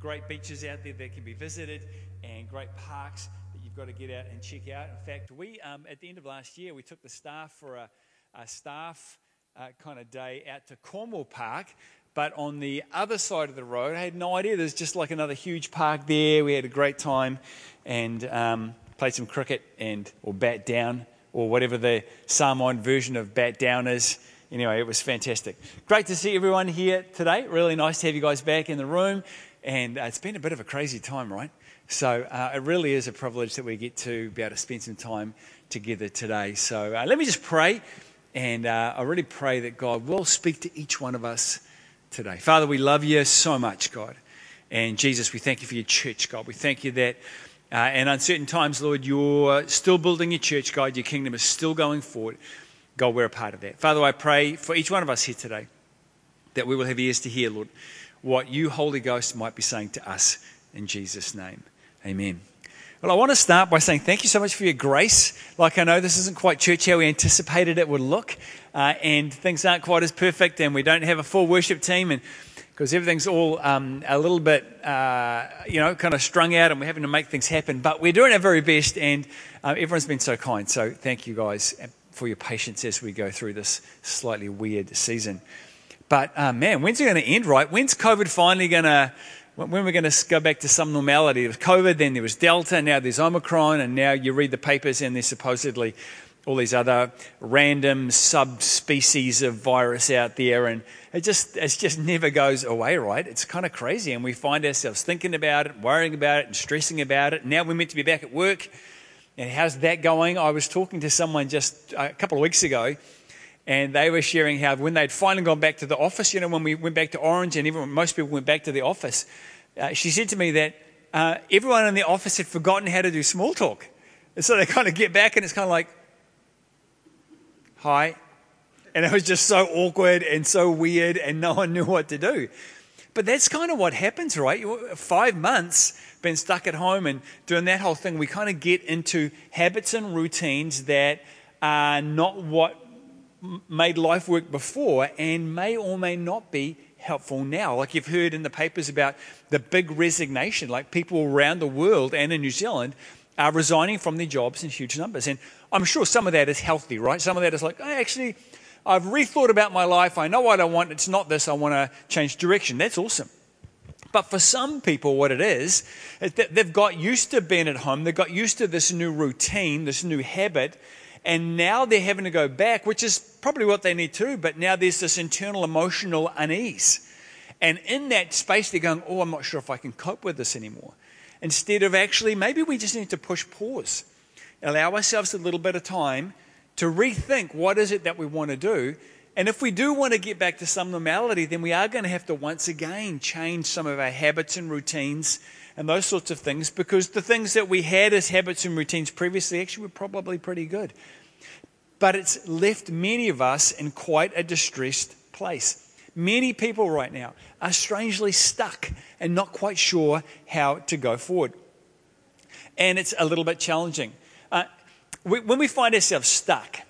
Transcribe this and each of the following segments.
great beaches out there that can be visited and great parks that you've got to get out and check out. In fact, we, um, at the end of last year, we took the staff for a, a staff uh, kind of day out to Cornwall Park. But on the other side of the road, I had no idea. There's just like another huge park there. We had a great time and um, played some cricket and or bat down or whatever the Samoan version of bat down is. Anyway, it was fantastic. Great to see everyone here today. Really nice to have you guys back in the room. And uh, it's been a bit of a crazy time, right? So uh, it really is a privilege that we get to be able to spend some time together today. So uh, let me just pray. And uh, I really pray that God will speak to each one of us today. Father, we love you so much, God. And Jesus, we thank you for your church, God. We thank you that uh, in uncertain times, Lord, you're still building your church, God. Your kingdom is still going forward. God, we're a part of that. Father, I pray for each one of us here today that we will have ears to hear, Lord, what you, Holy Ghost, might be saying to us in Jesus' name. Amen. Well, I want to start by saying thank you so much for your grace. Like, I know this isn't quite church how we anticipated it would look, uh, and things aren't quite as perfect, and we don't have a full worship team, and because everything's all um, a little bit, uh, you know, kind of strung out, and we're having to make things happen. But we're doing our very best, and uh, everyone's been so kind. So thank you guys for your patience as we go through this slightly weird season. But uh, man, when's it going to end? Right? When's COVID finally going to? when we're going to go back to some normality. There was COVID, then there was Delta, now there's Omicron, and now you read the papers and there's supposedly all these other random subspecies of virus out there, and it just it just never goes away, right? It's kind of crazy, and we find ourselves thinking about it, worrying about it, and stressing about it. Now we're meant to be back at work, and how's that going? I was talking to someone just a couple of weeks ago and they were sharing how when they'd finally gone back to the office, you know, when we went back to Orange and everyone, most people went back to the office, uh, she said to me that uh, everyone in the office had forgotten how to do small talk. And so they kind of get back and it's kind of like, hi. And it was just so awkward and so weird and no one knew what to do. But that's kind of what happens, right? Five months been stuck at home and doing that whole thing, we kind of get into habits and routines that are not what made life work before and may or may not be helpful now. Like you've heard in the papers about the big resignation, like people around the world and in New Zealand are resigning from their jobs in huge numbers. And I'm sure some of that is healthy, right? Some of that is like, oh, actually, I've rethought about my life. I know what I want. It's not this. I want to change direction. That's awesome. But for some people, what it is, is that they've got used to being at home. They've got used to this new routine, this new habit, and now they're having to go back, which is probably what they need to, but now there's this internal emotional unease. And in that space, they're going, Oh, I'm not sure if I can cope with this anymore. Instead of actually, maybe we just need to push pause, allow ourselves a little bit of time to rethink what is it that we want to do. And if we do want to get back to some normality, then we are going to have to once again change some of our habits and routines and those sorts of things because the things that we had as habits and routines previously actually were probably pretty good. But it's left many of us in quite a distressed place. Many people right now are strangely stuck and not quite sure how to go forward. And it's a little bit challenging. Uh, we, when we find ourselves stuck,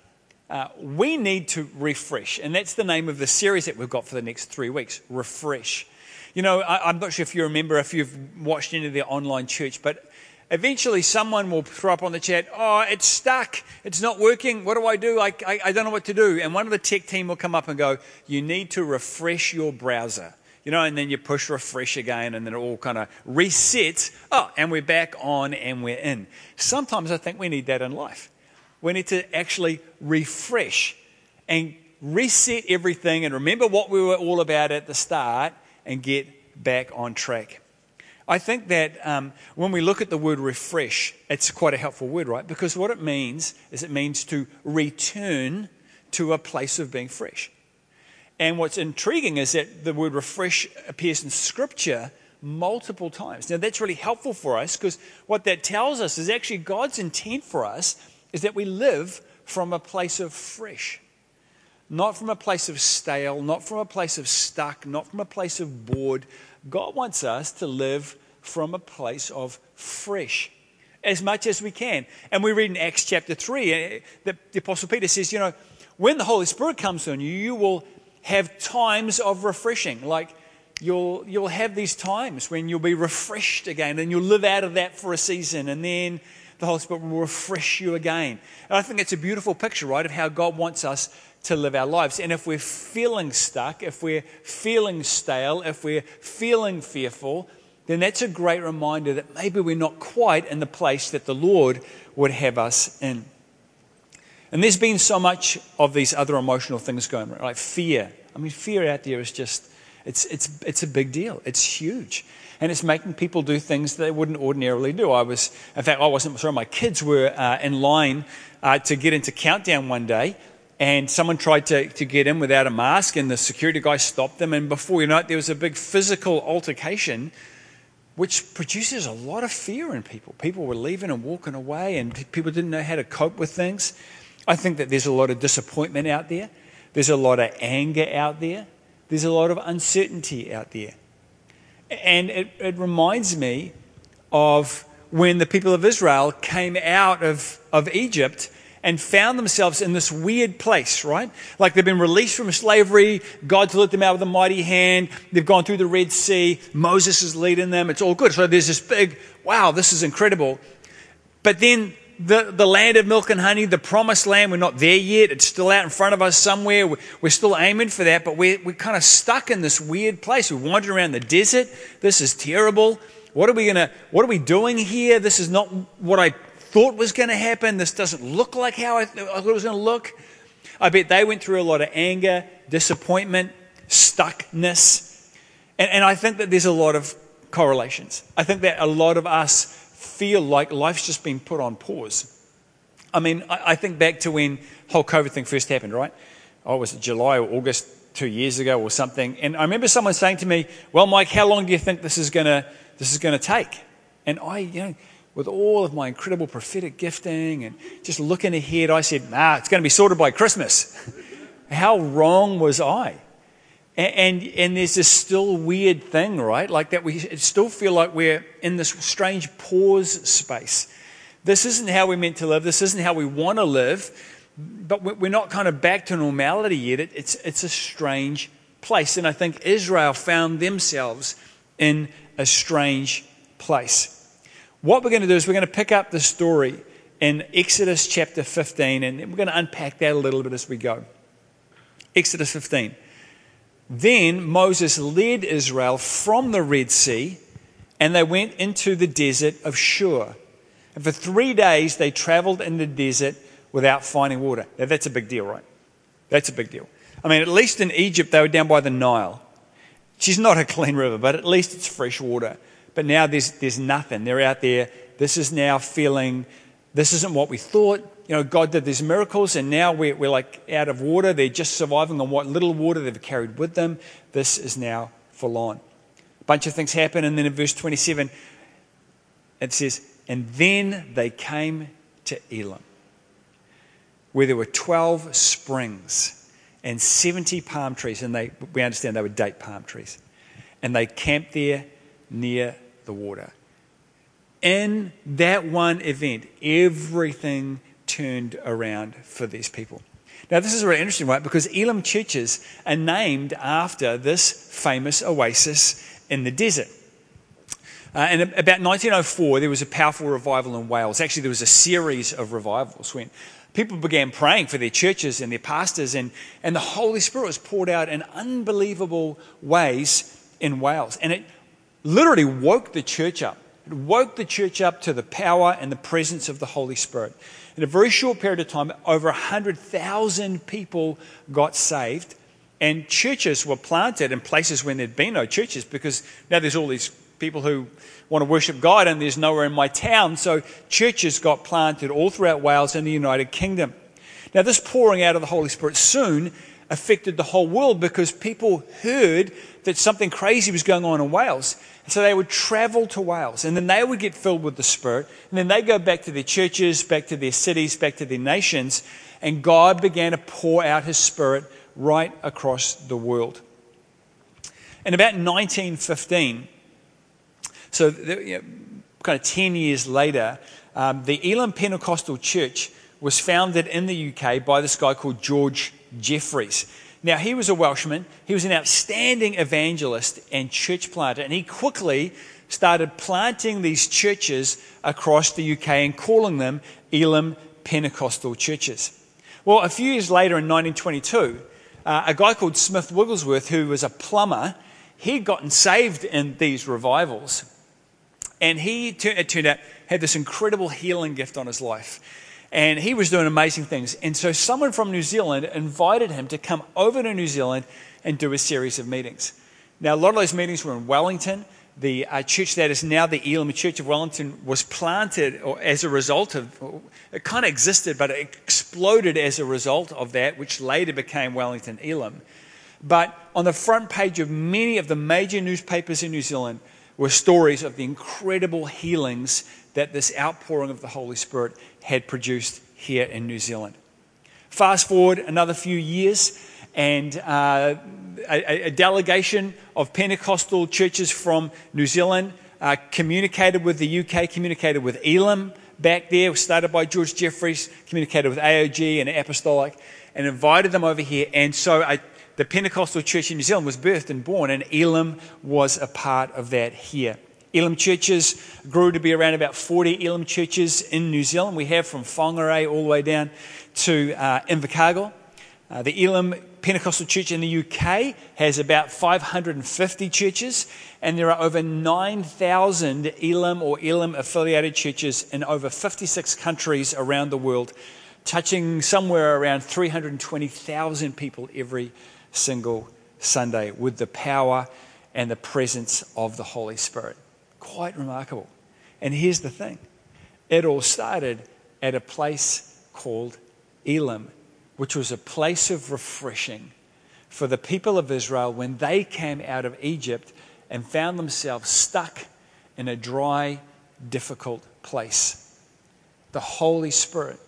uh, we need to refresh. And that's the name of the series that we've got for the next three weeks Refresh. You know, I, am not sure if you remember if you've watched any of the online church, but eventually someone will throw up on the chat, oh, it's stuck. It's not working. What do I do? I, I, I don't know what to do. And one of the tech team will come up and go, you need to refresh your browser. You know, and then you push refresh again, and then it all kind of resets. Oh, and we're back on and we're in. Sometimes I think we need that in life. We need to actually refresh and reset everything and remember what we were all about at the start and get back on track. I think that um, when we look at the word refresh, it's quite a helpful word, right? Because what it means is it means to return to a place of being fresh. And what's intriguing is that the word refresh appears in Scripture multiple times. Now, that's really helpful for us because what that tells us is actually God's intent for us is that we live from a place of fresh not from a place of stale, not from a place of stuck, not from a place of bored. God wants us to live from a place of fresh as much as we can. And we read in Acts chapter 3 eh, that the Apostle Peter says, you know, when the Holy Spirit comes on you, you will have times of refreshing. Like you'll, you'll have these times when you'll be refreshed again and you'll live out of that for a season and then the Holy Spirit will refresh you again. And I think it's a beautiful picture, right, of how God wants us to live our lives. And if we're feeling stuck, if we're feeling stale, if we're feeling fearful, then that's a great reminder that maybe we're not quite in the place that the Lord would have us in. And there's been so much of these other emotional things going on, like fear. I mean, fear out there is just, it's, it's, it's a big deal. It's huge. And it's making people do things that they wouldn't ordinarily do. I was, in fact, I wasn't sorry, my kids were uh, in line uh, to get into Countdown one day and someone tried to, to get in without a mask, and the security guy stopped them. And before you know it, there was a big physical altercation, which produces a lot of fear in people. People were leaving and walking away, and people didn't know how to cope with things. I think that there's a lot of disappointment out there, there's a lot of anger out there, there's a lot of uncertainty out there. And it, it reminds me of when the people of Israel came out of, of Egypt and found themselves in this weird place, right? Like they've been released from slavery, God's let them out with a mighty hand, they've gone through the Red Sea, Moses is leading them, it's all good. So there's this big, wow, this is incredible. But then the, the land of milk and honey, the promised land, we're not there yet. It's still out in front of us somewhere. We're, we're still aiming for that, but we're, we're kind of stuck in this weird place. We wander around the desert. This is terrible. What are we gonna, what are we doing here? This is not what I thought was going to happen. This doesn't look like how I, th- I thought it was going to look. I bet they went through a lot of anger, disappointment, stuckness. And, and I think that there's a lot of correlations. I think that a lot of us feel like life's just been put on pause. I mean, I, I think back to when whole COVID thing first happened, right? Oh, was it July or August two years ago or something? And I remember someone saying to me, "Well, Mike, how long do you think this is gonna this is gonna take?" And I, you know, with all of my incredible prophetic gifting and just looking ahead, I said, nah, it's going to be sorted by Christmas. How wrong was I? And, and, and, there's this still weird thing, right? Like that we still feel like we're in this strange pause space. This isn't how we're meant to live. This isn't how we want to live. But we're not kind of back to normality yet. It's, it's a strange place. And I think Israel found themselves in a strange place. What we're going to do is we're going to pick up the story in Exodus chapter 15, and we're going to unpack that a little bit as we go. Exodus 15. Then Moses led Israel from the Red Sea, and they went into the desert of Shur. And for three days they traveled in the desert without finding water. Now, that's a big deal, right? That's a big deal. I mean, at least in Egypt, they were down by the Nile. She's not a clean river, but at least it's fresh water. But now there's, there's nothing. They're out there. This is now feeling, this isn't what we thought. You know, God did these miracles, and now we're, we're like out of water. They're just surviving on what little water they've carried with them. This is now full on. A bunch of things happen, and then in verse 27, it says, And then they came to Elim, where there were 12 springs and 70 palm trees, and they, we understand they were date palm trees. And they camped there near the water. In that one event, everything turned around for these people. Now, this is a really interesting, right? Because Elim churches are named after this famous oasis in the desert. Uh, and about 1904, there was a powerful revival in Wales. Actually, there was a series of revivals when people began praying for their churches and their pastors, and, and the Holy Spirit was poured out in unbelievable ways in Wales. And it literally woke the church up. It woke the church up to the power and the presence of the Holy Spirit. In a very short period of time, over 100,000 people got saved, and churches were planted in places when there'd been no churches because now there's all these people who want to worship God and there's nowhere in my town. So churches got planted all throughout Wales and the United Kingdom. Now, this pouring out of the Holy Spirit soon affected the whole world because people heard that something crazy was going on in Wales. And so they would travel to Wales and then they would get filled with the Spirit. And then they go back to their churches, back to their cities, back to their nations. And God began to pour out His Spirit right across the world. In about 1915, so kind of 10 years later, um, the Elim Pentecostal Church was founded in the UK by this guy called George Jeffreys. Now, he was a Welshman. He was an outstanding evangelist and church planter, and he quickly started planting these churches across the UK and calling them Elim Pentecostal churches. Well, a few years later in 1922, uh, a guy called Smith Wigglesworth, who was a plumber, he'd gotten saved in these revivals. And he, it turned out, had this incredible healing gift on his life. And he was doing amazing things. And so someone from New Zealand invited him to come over to New Zealand and do a series of meetings. Now, a lot of those meetings were in Wellington. The uh, church that is now the Elim Church of Wellington was planted as a result of, it kind of existed, but it exploded as a result of that, which later became Wellington Elim. But on the front page of many of the major newspapers in New Zealand were stories of the incredible healings that this outpouring of the Holy Spirit had produced here in New Zealand. Fast forward another few years, and uh, a, a, delegation of Pentecostal churches from New Zealand uh, communicated with the UK, communicated with Elim back there, started by George Jeffreys, communicated with AOG and Apostolic, and invited them over here. And so I, the Pentecostal church in New Zealand was birthed and born, and Elim was a part of that here. Elim churches grew to be around about 40 Elim churches in New Zealand. We have from Whangarei all the way down to uh, Invercargill. Uh, the Elim Pentecostal Church in the UK has about 550 churches, and there are over 9,000 Elim or Elim affiliated churches in over 56 countries around the world, touching somewhere around 320,000 people every single Sunday with the power and the presence of the Holy Spirit. Quite remarkable. And here's the thing it all started at a place called Elim, which was a place of refreshing for the people of Israel when they came out of Egypt and found themselves stuck in a dry, difficult place. The Holy Spirit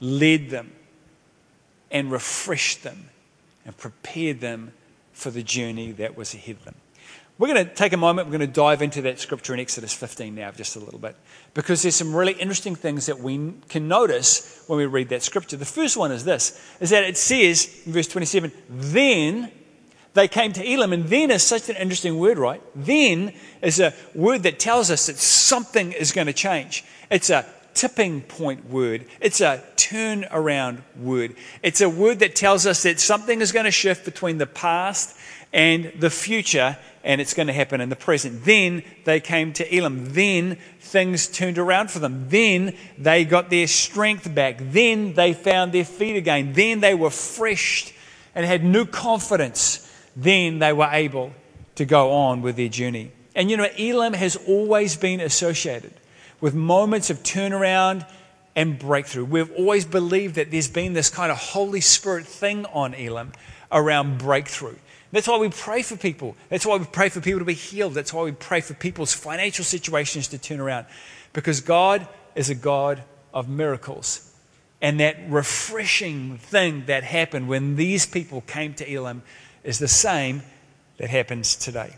led them and refreshed them and prepared them for the journey that was ahead of them. We're going to take a moment, we're going to dive into that scripture in Exodus 15 now, just a little bit, because there's some really interesting things that we can notice when we read that scripture. The first one is this is that it says in verse 27, then they came to Elim, and then is such an interesting word, right? Then is a word that tells us that something is going to change. It's a tipping point word. It's a turnaround word. It's a word that tells us that something is going to shift between the past and the future, and it's going to happen in the present. Then they came to Elim. Then things turned around for them. Then they got their strength back. Then they found their feet again. Then they were refreshed and had new confidence. Then they were able to go on with their journey. And you know, Elim has always been associated with moments of turnaround and breakthrough. We've always believed that there's been this kind of Holy Spirit thing on Elim around breakthrough. That's why we pray for people. That's why we pray for people to be healed. That's why we pray for people's financial situations to turn around. Because God is a God of miracles. And that refreshing thing that happened when these people came to Elim is the same that happens today.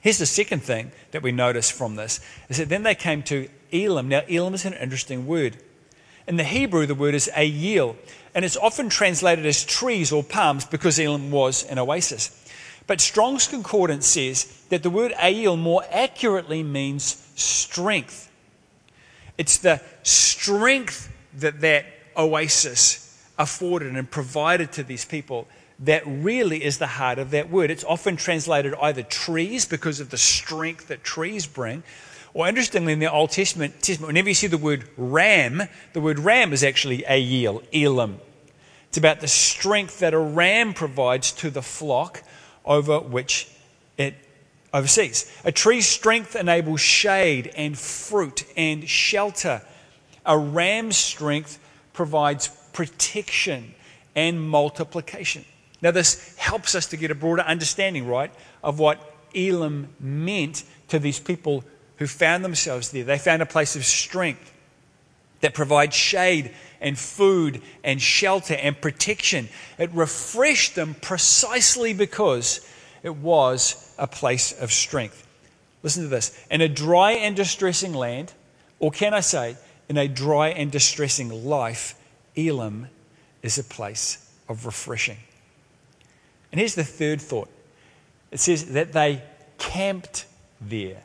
Here's the second thing that we notice from this is that then they came to Elim. Now, Elim is an interesting word. In the Hebrew, the word is ayil, and it's often translated as trees or palms because Elim was an oasis. But Strong's Concordance says that the word ayil more accurately means strength. It's the strength that that oasis afforded and provided to these people that really is the heart of that word. It's often translated either trees because of the strength that trees bring, or interestingly, in the Old Testament, whenever you see the word ram, the word ram is actually ayil, elam. It's about the strength that a ram provides to the flock over which it oversees. A tree's strength enables shade and fruit and shelter. A ram's strength provides protection and multiplication. Now, this helps us to get a broader understanding, right, of what Elim meant to these people who found themselves there. They found a place of strength that provides shade and food and shelter and protection. It refreshed them precisely because it was a place of strength. Listen to this. In a dry and distressing land, or can I say, in a dry and distressing life, Elim is a place of refreshing. And here's the third thought it says that they camped there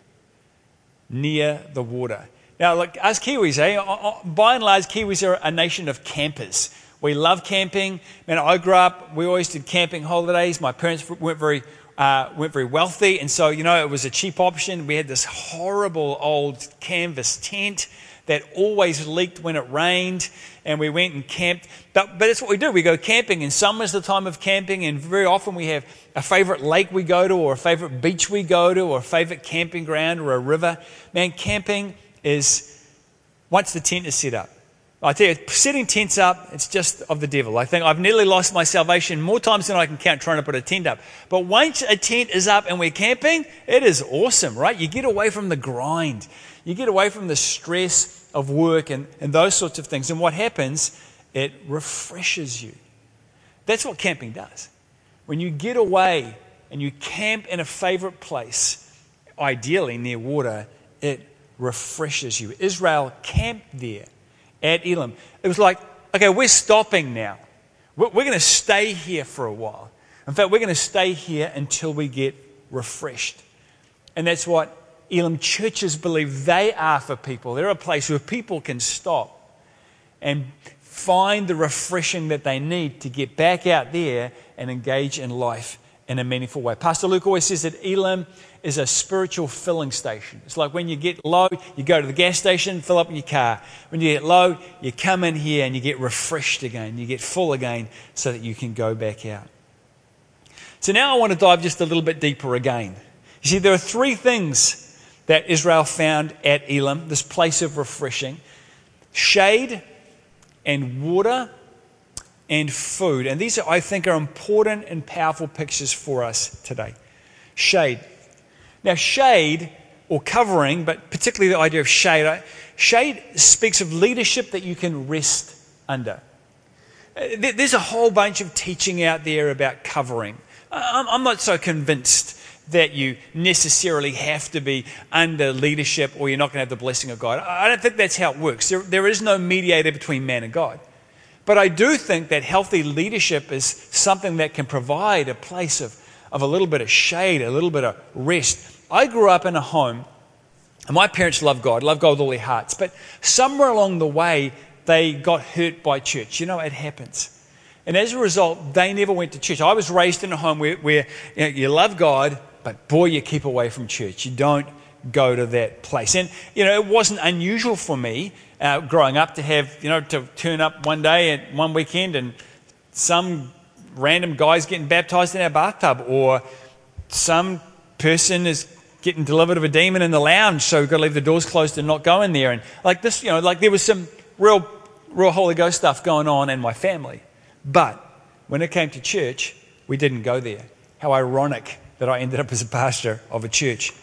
near the water. Now, look, us Kiwis, eh? By and large, Kiwis are a nation of campers. We love camping. Man, I grew up, we always did camping holidays. My parents weren't very, uh, weren't very wealthy, and so, you know, it was a cheap option. We had this horrible old canvas tent that always leaked when it rained, and we went and camped. But, but that's what we do. We go camping, and summer's the time of camping, and very often we have a favorite lake we go to, or a favorite beach we go to, or a favorite camping ground, or a river. Man, camping is once the tent is set up. I tell you, setting tents up, it's just of the devil. I think I've nearly lost my salvation more times than I can count trying to put a tent up. But once a tent is up and we're camping, it is awesome, right? You get away from the grind. You get away from the stress of work and, and those sorts of things. And what happens, it refreshes you. That's what camping does. When you get away and you camp in a favorite place, ideally near water, it refreshes you. Israel camped there at Elim. It was like, okay, we're stopping now. We're, we're going to stay here for a while. In fact, we're going to stay here until we get refreshed. And that's what Elim churches believe they are for people. They're a place where people can stop and find the refreshing that they need to get back out there and engage in life in a meaningful way. Pastor Luke always says that Elim is a spiritual filling station. It's like when you get low, you go to the gas station, fill up in your car. When you get low, you come in here and you get refreshed again, you get full again so that you can go back out. So now I want to dive just a little bit deeper again. You see, there are three things that Israel found at Elim, this place of refreshing shade and water and food. And these, I think, are important and powerful pictures for us today. Shade. Now, shade or covering, but particularly the idea of shade, shade speaks of leadership that you can rest under. There's a whole bunch of teaching out there about covering. I'm not so convinced that you necessarily have to be under leadership or you're not going to have the blessing of God. I don't think that's how it works. There, there is no mediator between man and God. But I do think that healthy leadership is something that can provide a place of, of a little bit of shade, a little bit of rest. I grew up in a home, and my parents loved God, loved God with all their hearts, but somewhere along the way, they got hurt by church. You know, it happens. And as a result, they never went to church. I was raised in a home where, where you, know, you love God, but boy, you keep away from church. You don't go to that place. And, you know, it wasn't unusual for me uh, growing up to have, you know, to turn up one day at one weekend and some random guy's getting baptized in our bathtub or some person is getting delivered of a demon in the lounge, so we've got to leave the doors closed and not go in there. And like this, you know, like there was some real, real Holy Ghost stuff going on in my family. But when it came to church, we didn't go there. How ironic that I ended up as a pastor of a church.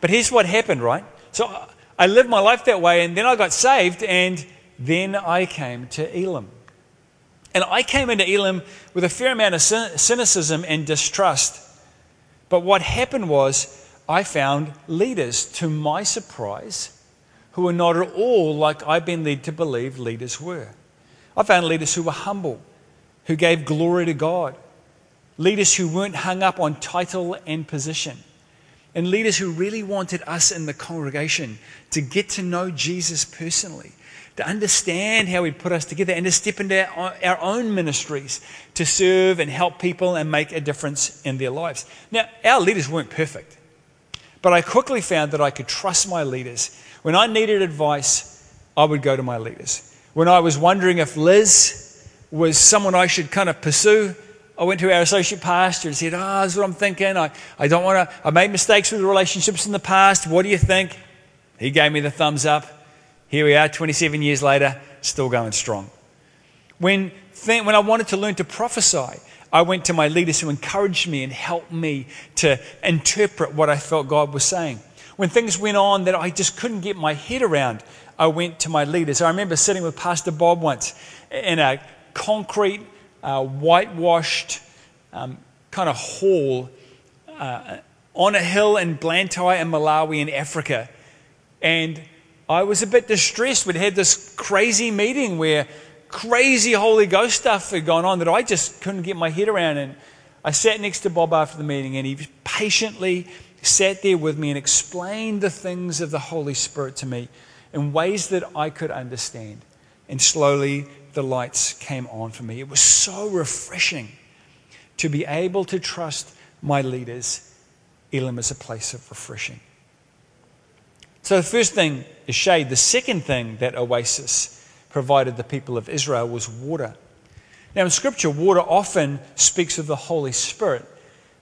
But here's what happened, right? So I lived my life that way, and then I got saved, and then I came to Elim. And I came into Elim with a fair amount of cynicism and distrust. But what happened was, I found leaders, to my surprise, who were not at all like I've been led to believe leaders were. I found leaders who were humble, who gave glory to God, leaders who weren't hung up on title and position, and leaders who really wanted us in the congregation to get to know Jesus personally, to understand how He'd put us together, and to step into our, own ministries to serve and help people and make a difference in their lives. Now, our leaders weren't perfect, but I quickly found that I could trust my leaders. When I needed advice, I would go to my leaders. When I was wondering if Liz was someone I should kind of pursue, I went to our associate pastor and said, Oh, this is what I'm thinking. I, I don't want to, I made mistakes with relationships in the past. What do you think? He gave me the thumbs up. Here we are, 27 years later, still going strong. When, when I wanted to learn to prophesy, I went to my leaders who encouraged me and helped me to interpret what I felt God was saying. When things went on that I just couldn't get my head around, I went to my leaders. I remember sitting with Pastor Bob once in a concrete uh, whitewashed um, kind of hall uh, on a hill in Blantyre in Malawi in Africa. And I was a bit distressed. We'd had this crazy meeting where crazy Holy Ghost stuff had gone on that I just couldn't get my head around. And I sat next to Bob after the meeting, and he patiently sat there with me and explained the things of the Holy Spirit to me in ways that I could understand. And slowly the lights came on for me. It was so refreshing to be able to trust my leaders. Elim is a place of refreshing. So the first thing is shade. The second thing that Oasis provided the people of Israel was water. Now, in Scripture, water often speaks of the Holy Spirit,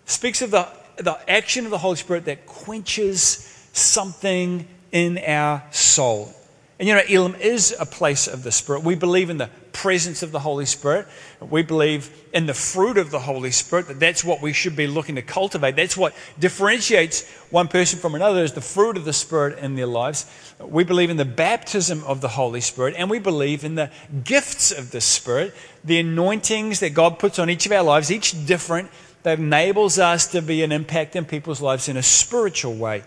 speaks of the, the action of the Holy Spirit that quenches something in our soul. And you know, Elim is a place of the Spirit. We believe in the presence of the Holy Spirit. We believe in the fruit of the Holy Spirit, that that's what we should be looking to cultivate. That's what differentiates one person from another is the fruit of the Spirit in their lives. We believe in the baptism of the Holy Spirit, and we believe in the gifts of the Spirit, the anointings that God puts on each of our lives, each different, that enables us to be an impact in people's lives in a spiritual way.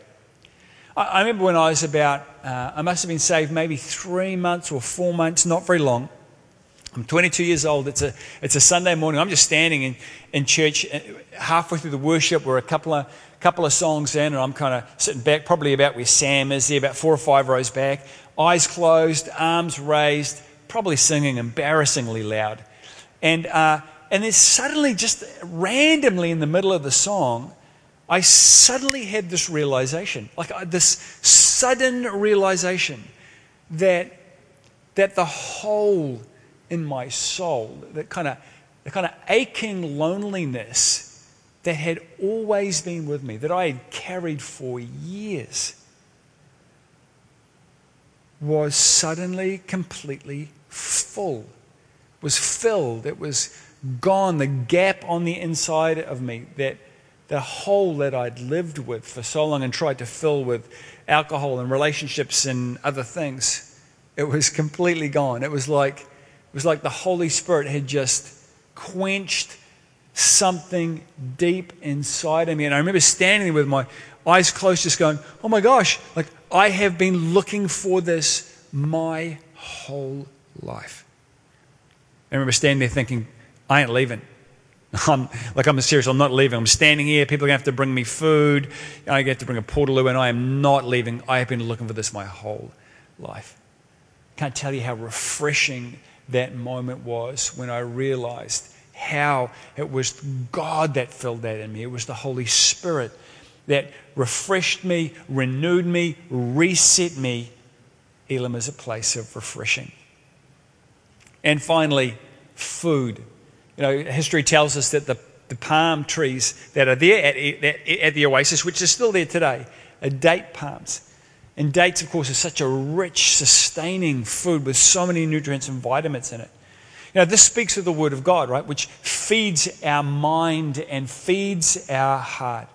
I, remember when I was about, uh, I must have been saved maybe three months or four months, not very long. I'm 22 years old. It's a, it's a Sunday morning. I'm just standing in, in church uh, halfway through the worship. We're a couple of, couple of songs in, and I'm kind of sitting back, probably about where Sam is there, about four or five rows back. Eyes closed, arms raised, probably singing embarrassingly loud. And, uh, and then suddenly, just randomly in the middle of the song, I suddenly had this realization, like uh, this sudden realization that, that the hole in my soul, that kind of the kind of aching loneliness that had always been with me, that I had carried for years, was suddenly completely full, was filled. It was gone. The gap on the inside of me that the hole that I'd lived with for so long and tried to fill with alcohol and relationships and other things, it was completely gone. It was like, it was like the Holy Spirit had just quenched something deep inside of me. And I remember standing there with my eyes closed, just going, oh my gosh, like I have been looking for this my whole life. I remember standing there thinking, I ain't leaving. I'm, like, I'm serious, I'm not leaving. I'm standing here. People are going to have to bring me food. I have to bring a portaloo, and I am not leaving. I have been looking for this my whole life. Can't tell you how refreshing that moment was when I realized how it was God that filled that in me. It was the Holy Spirit that refreshed me, renewed me, reset me. Elim is a place of refreshing. And finally, food. You know, history tells us that the, the palm trees that are there at, at, at the oasis, which are still there today, are date palms. And dates, of course, is such a rich, sustaining food with so many nutrients and vitamins in it. You know, this speaks of the Word of God, right, which feeds our mind and feeds our heart.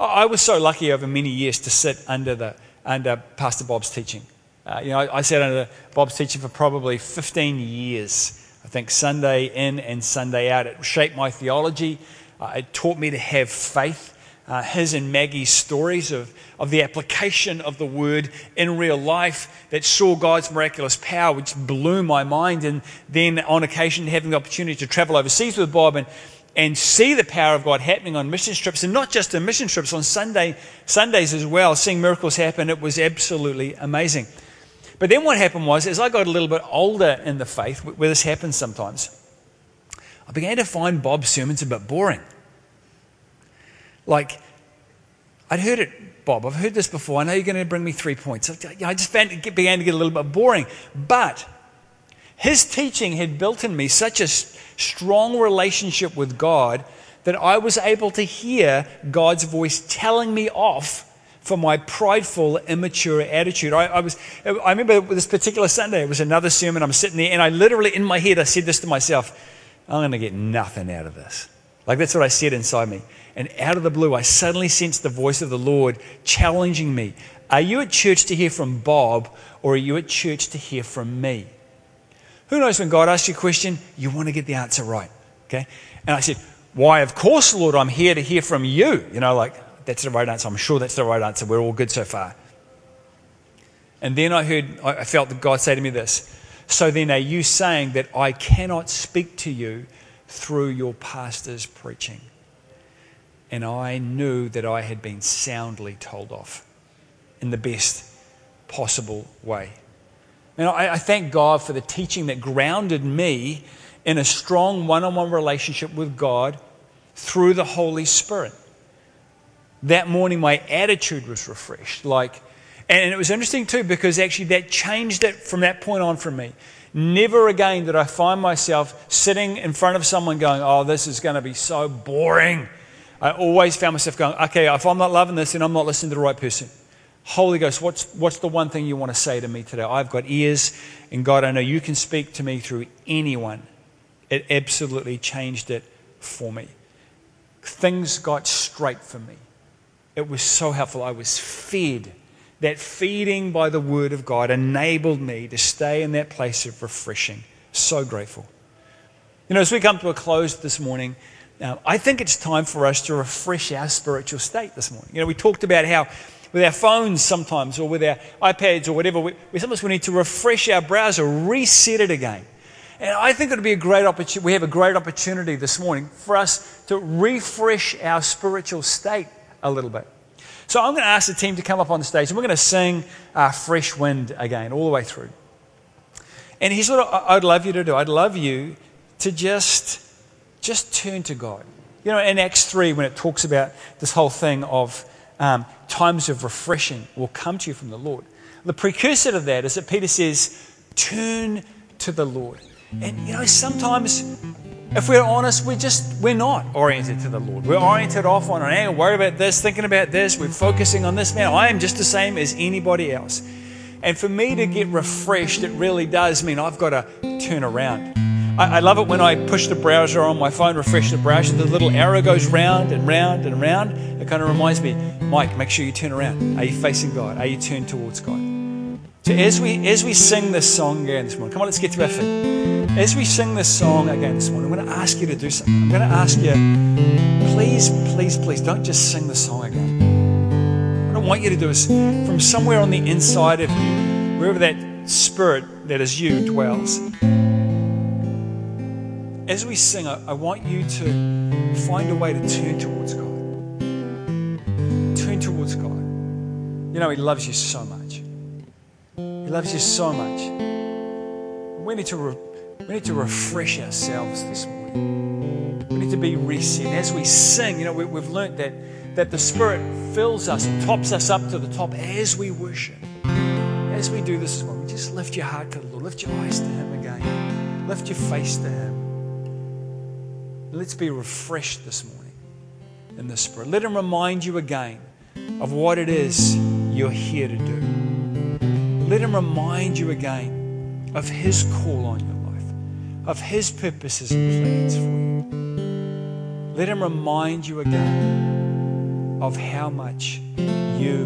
I was so lucky over many years to sit under, the, under Pastor Bob's teaching. Uh, you know, I, I sat under Bob's teaching for probably 15 years. I think Sunday in and Sunday out. It shaped my theology. Uh, it taught me to have faith. Uh, his and Maggie's stories of, of the application of the word in real life that saw God's miraculous power, which blew my mind. And then, on occasion, having the opportunity to travel overseas with Bob and, and see the power of God happening on mission trips, and not just on mission trips, on Sunday, Sundays as well, seeing miracles happen. It was absolutely amazing. But then what happened was, as I got a little bit older in the faith, where this happens sometimes, I began to find Bob's sermons a bit boring. Like, I'd heard it, Bob, I've heard this before. I know you're going to bring me three points. I just began to get a little bit boring. But his teaching had built in me such a strong relationship with God that I was able to hear God's voice telling me off for my prideful, immature attitude. I, I, was, I remember this particular Sunday, it was another sermon. I'm sitting there, and I literally, in my head, I said this to myself I'm going to get nothing out of this. Like, that's what I said inside me. And out of the blue, I suddenly sensed the voice of the Lord challenging me Are you at church to hear from Bob, or are you at church to hear from me? Who knows when God asks you a question, you want to get the answer right. Okay? And I said, Why, of course, Lord, I'm here to hear from you. You know, like, that's the right answer. I'm sure that's the right answer. We're all good so far. And then I heard, I felt that God say to me this So then, are you saying that I cannot speak to you through your pastor's preaching. And I knew that I had been soundly told off in the best possible way. And I, I thank God for the teaching that grounded me in a strong one on one relationship with God through the Holy Spirit. That morning, my attitude was refreshed. Like, and it was interesting too because actually that changed it from that point on for me. Never again did I find myself sitting in front of someone going, Oh, this is going to be so boring. I always found myself going, Okay, if I'm not loving this, then I'm not listening to the right person. Holy Ghost, what's, what's the one thing you want to say to me today? I've got ears, and God, I know you can speak to me through anyone. It absolutely changed it for me. Things got straight for me. It was so helpful. I was fed. That feeding by the Word of God enabled me to stay in that place of refreshing. So grateful. You know, as we come to a close this morning, uh, I think it's time for us to refresh our spiritual state this morning. You know, we talked about how with our phones sometimes or with our iPads or whatever, we, we sometimes we need to refresh our browser, reset it again. And I think it would be a great opportunity. We have a great opportunity this morning for us to refresh our spiritual state a little bit. So I'm going to ask the team to come up on the stage and we're going to sing uh, Fresh Wind again, all the way through. And here's what I'd love you to do I'd love you to just, just turn to God. You know, in Acts 3, when it talks about this whole thing of um, times of refreshing will come to you from the Lord, the precursor to that is that Peter says, turn to the Lord. And you know, sometimes if we're honest, we're just we're not oriented to the Lord. We're oriented off on an angle, worried about this, thinking about this, we're focusing on this. Man, I am just the same as anybody else. And for me to get refreshed, it really does mean I've got to turn around. I, I love it when I push the browser on my phone, refresh the browser, the little arrow goes round and round and round. It kind of reminds me, Mike, make sure you turn around. Are you facing God? Are you turned towards God? So as we as we sing this song again this morning, come on, let's get to feet. As we sing this song again this morning, I'm going to ask you to do something. I'm going to ask you, please, please, please, don't just sing the song again. What I want you to do is, from somewhere on the inside of you, wherever that spirit that is you dwells, as we sing, I, I want you to find a way to turn towards God. Turn towards God. You know, He loves you so much. Loves you so much. We need to, re- we need to refresh ourselves this morning. We need to be reset. As we sing, you know, we, we've learned that, that the Spirit fills us and tops us up to the top as we worship. As we do this well, just lift your heart to the Lord. Lift your eyes to Him again. Lift your face to Him. Let's be refreshed this morning in the Spirit. Let Him remind you again of what it is you're here to do. Let Him remind you again of His call on your life, of His purposes and plans for you. Let Him remind you again of how much you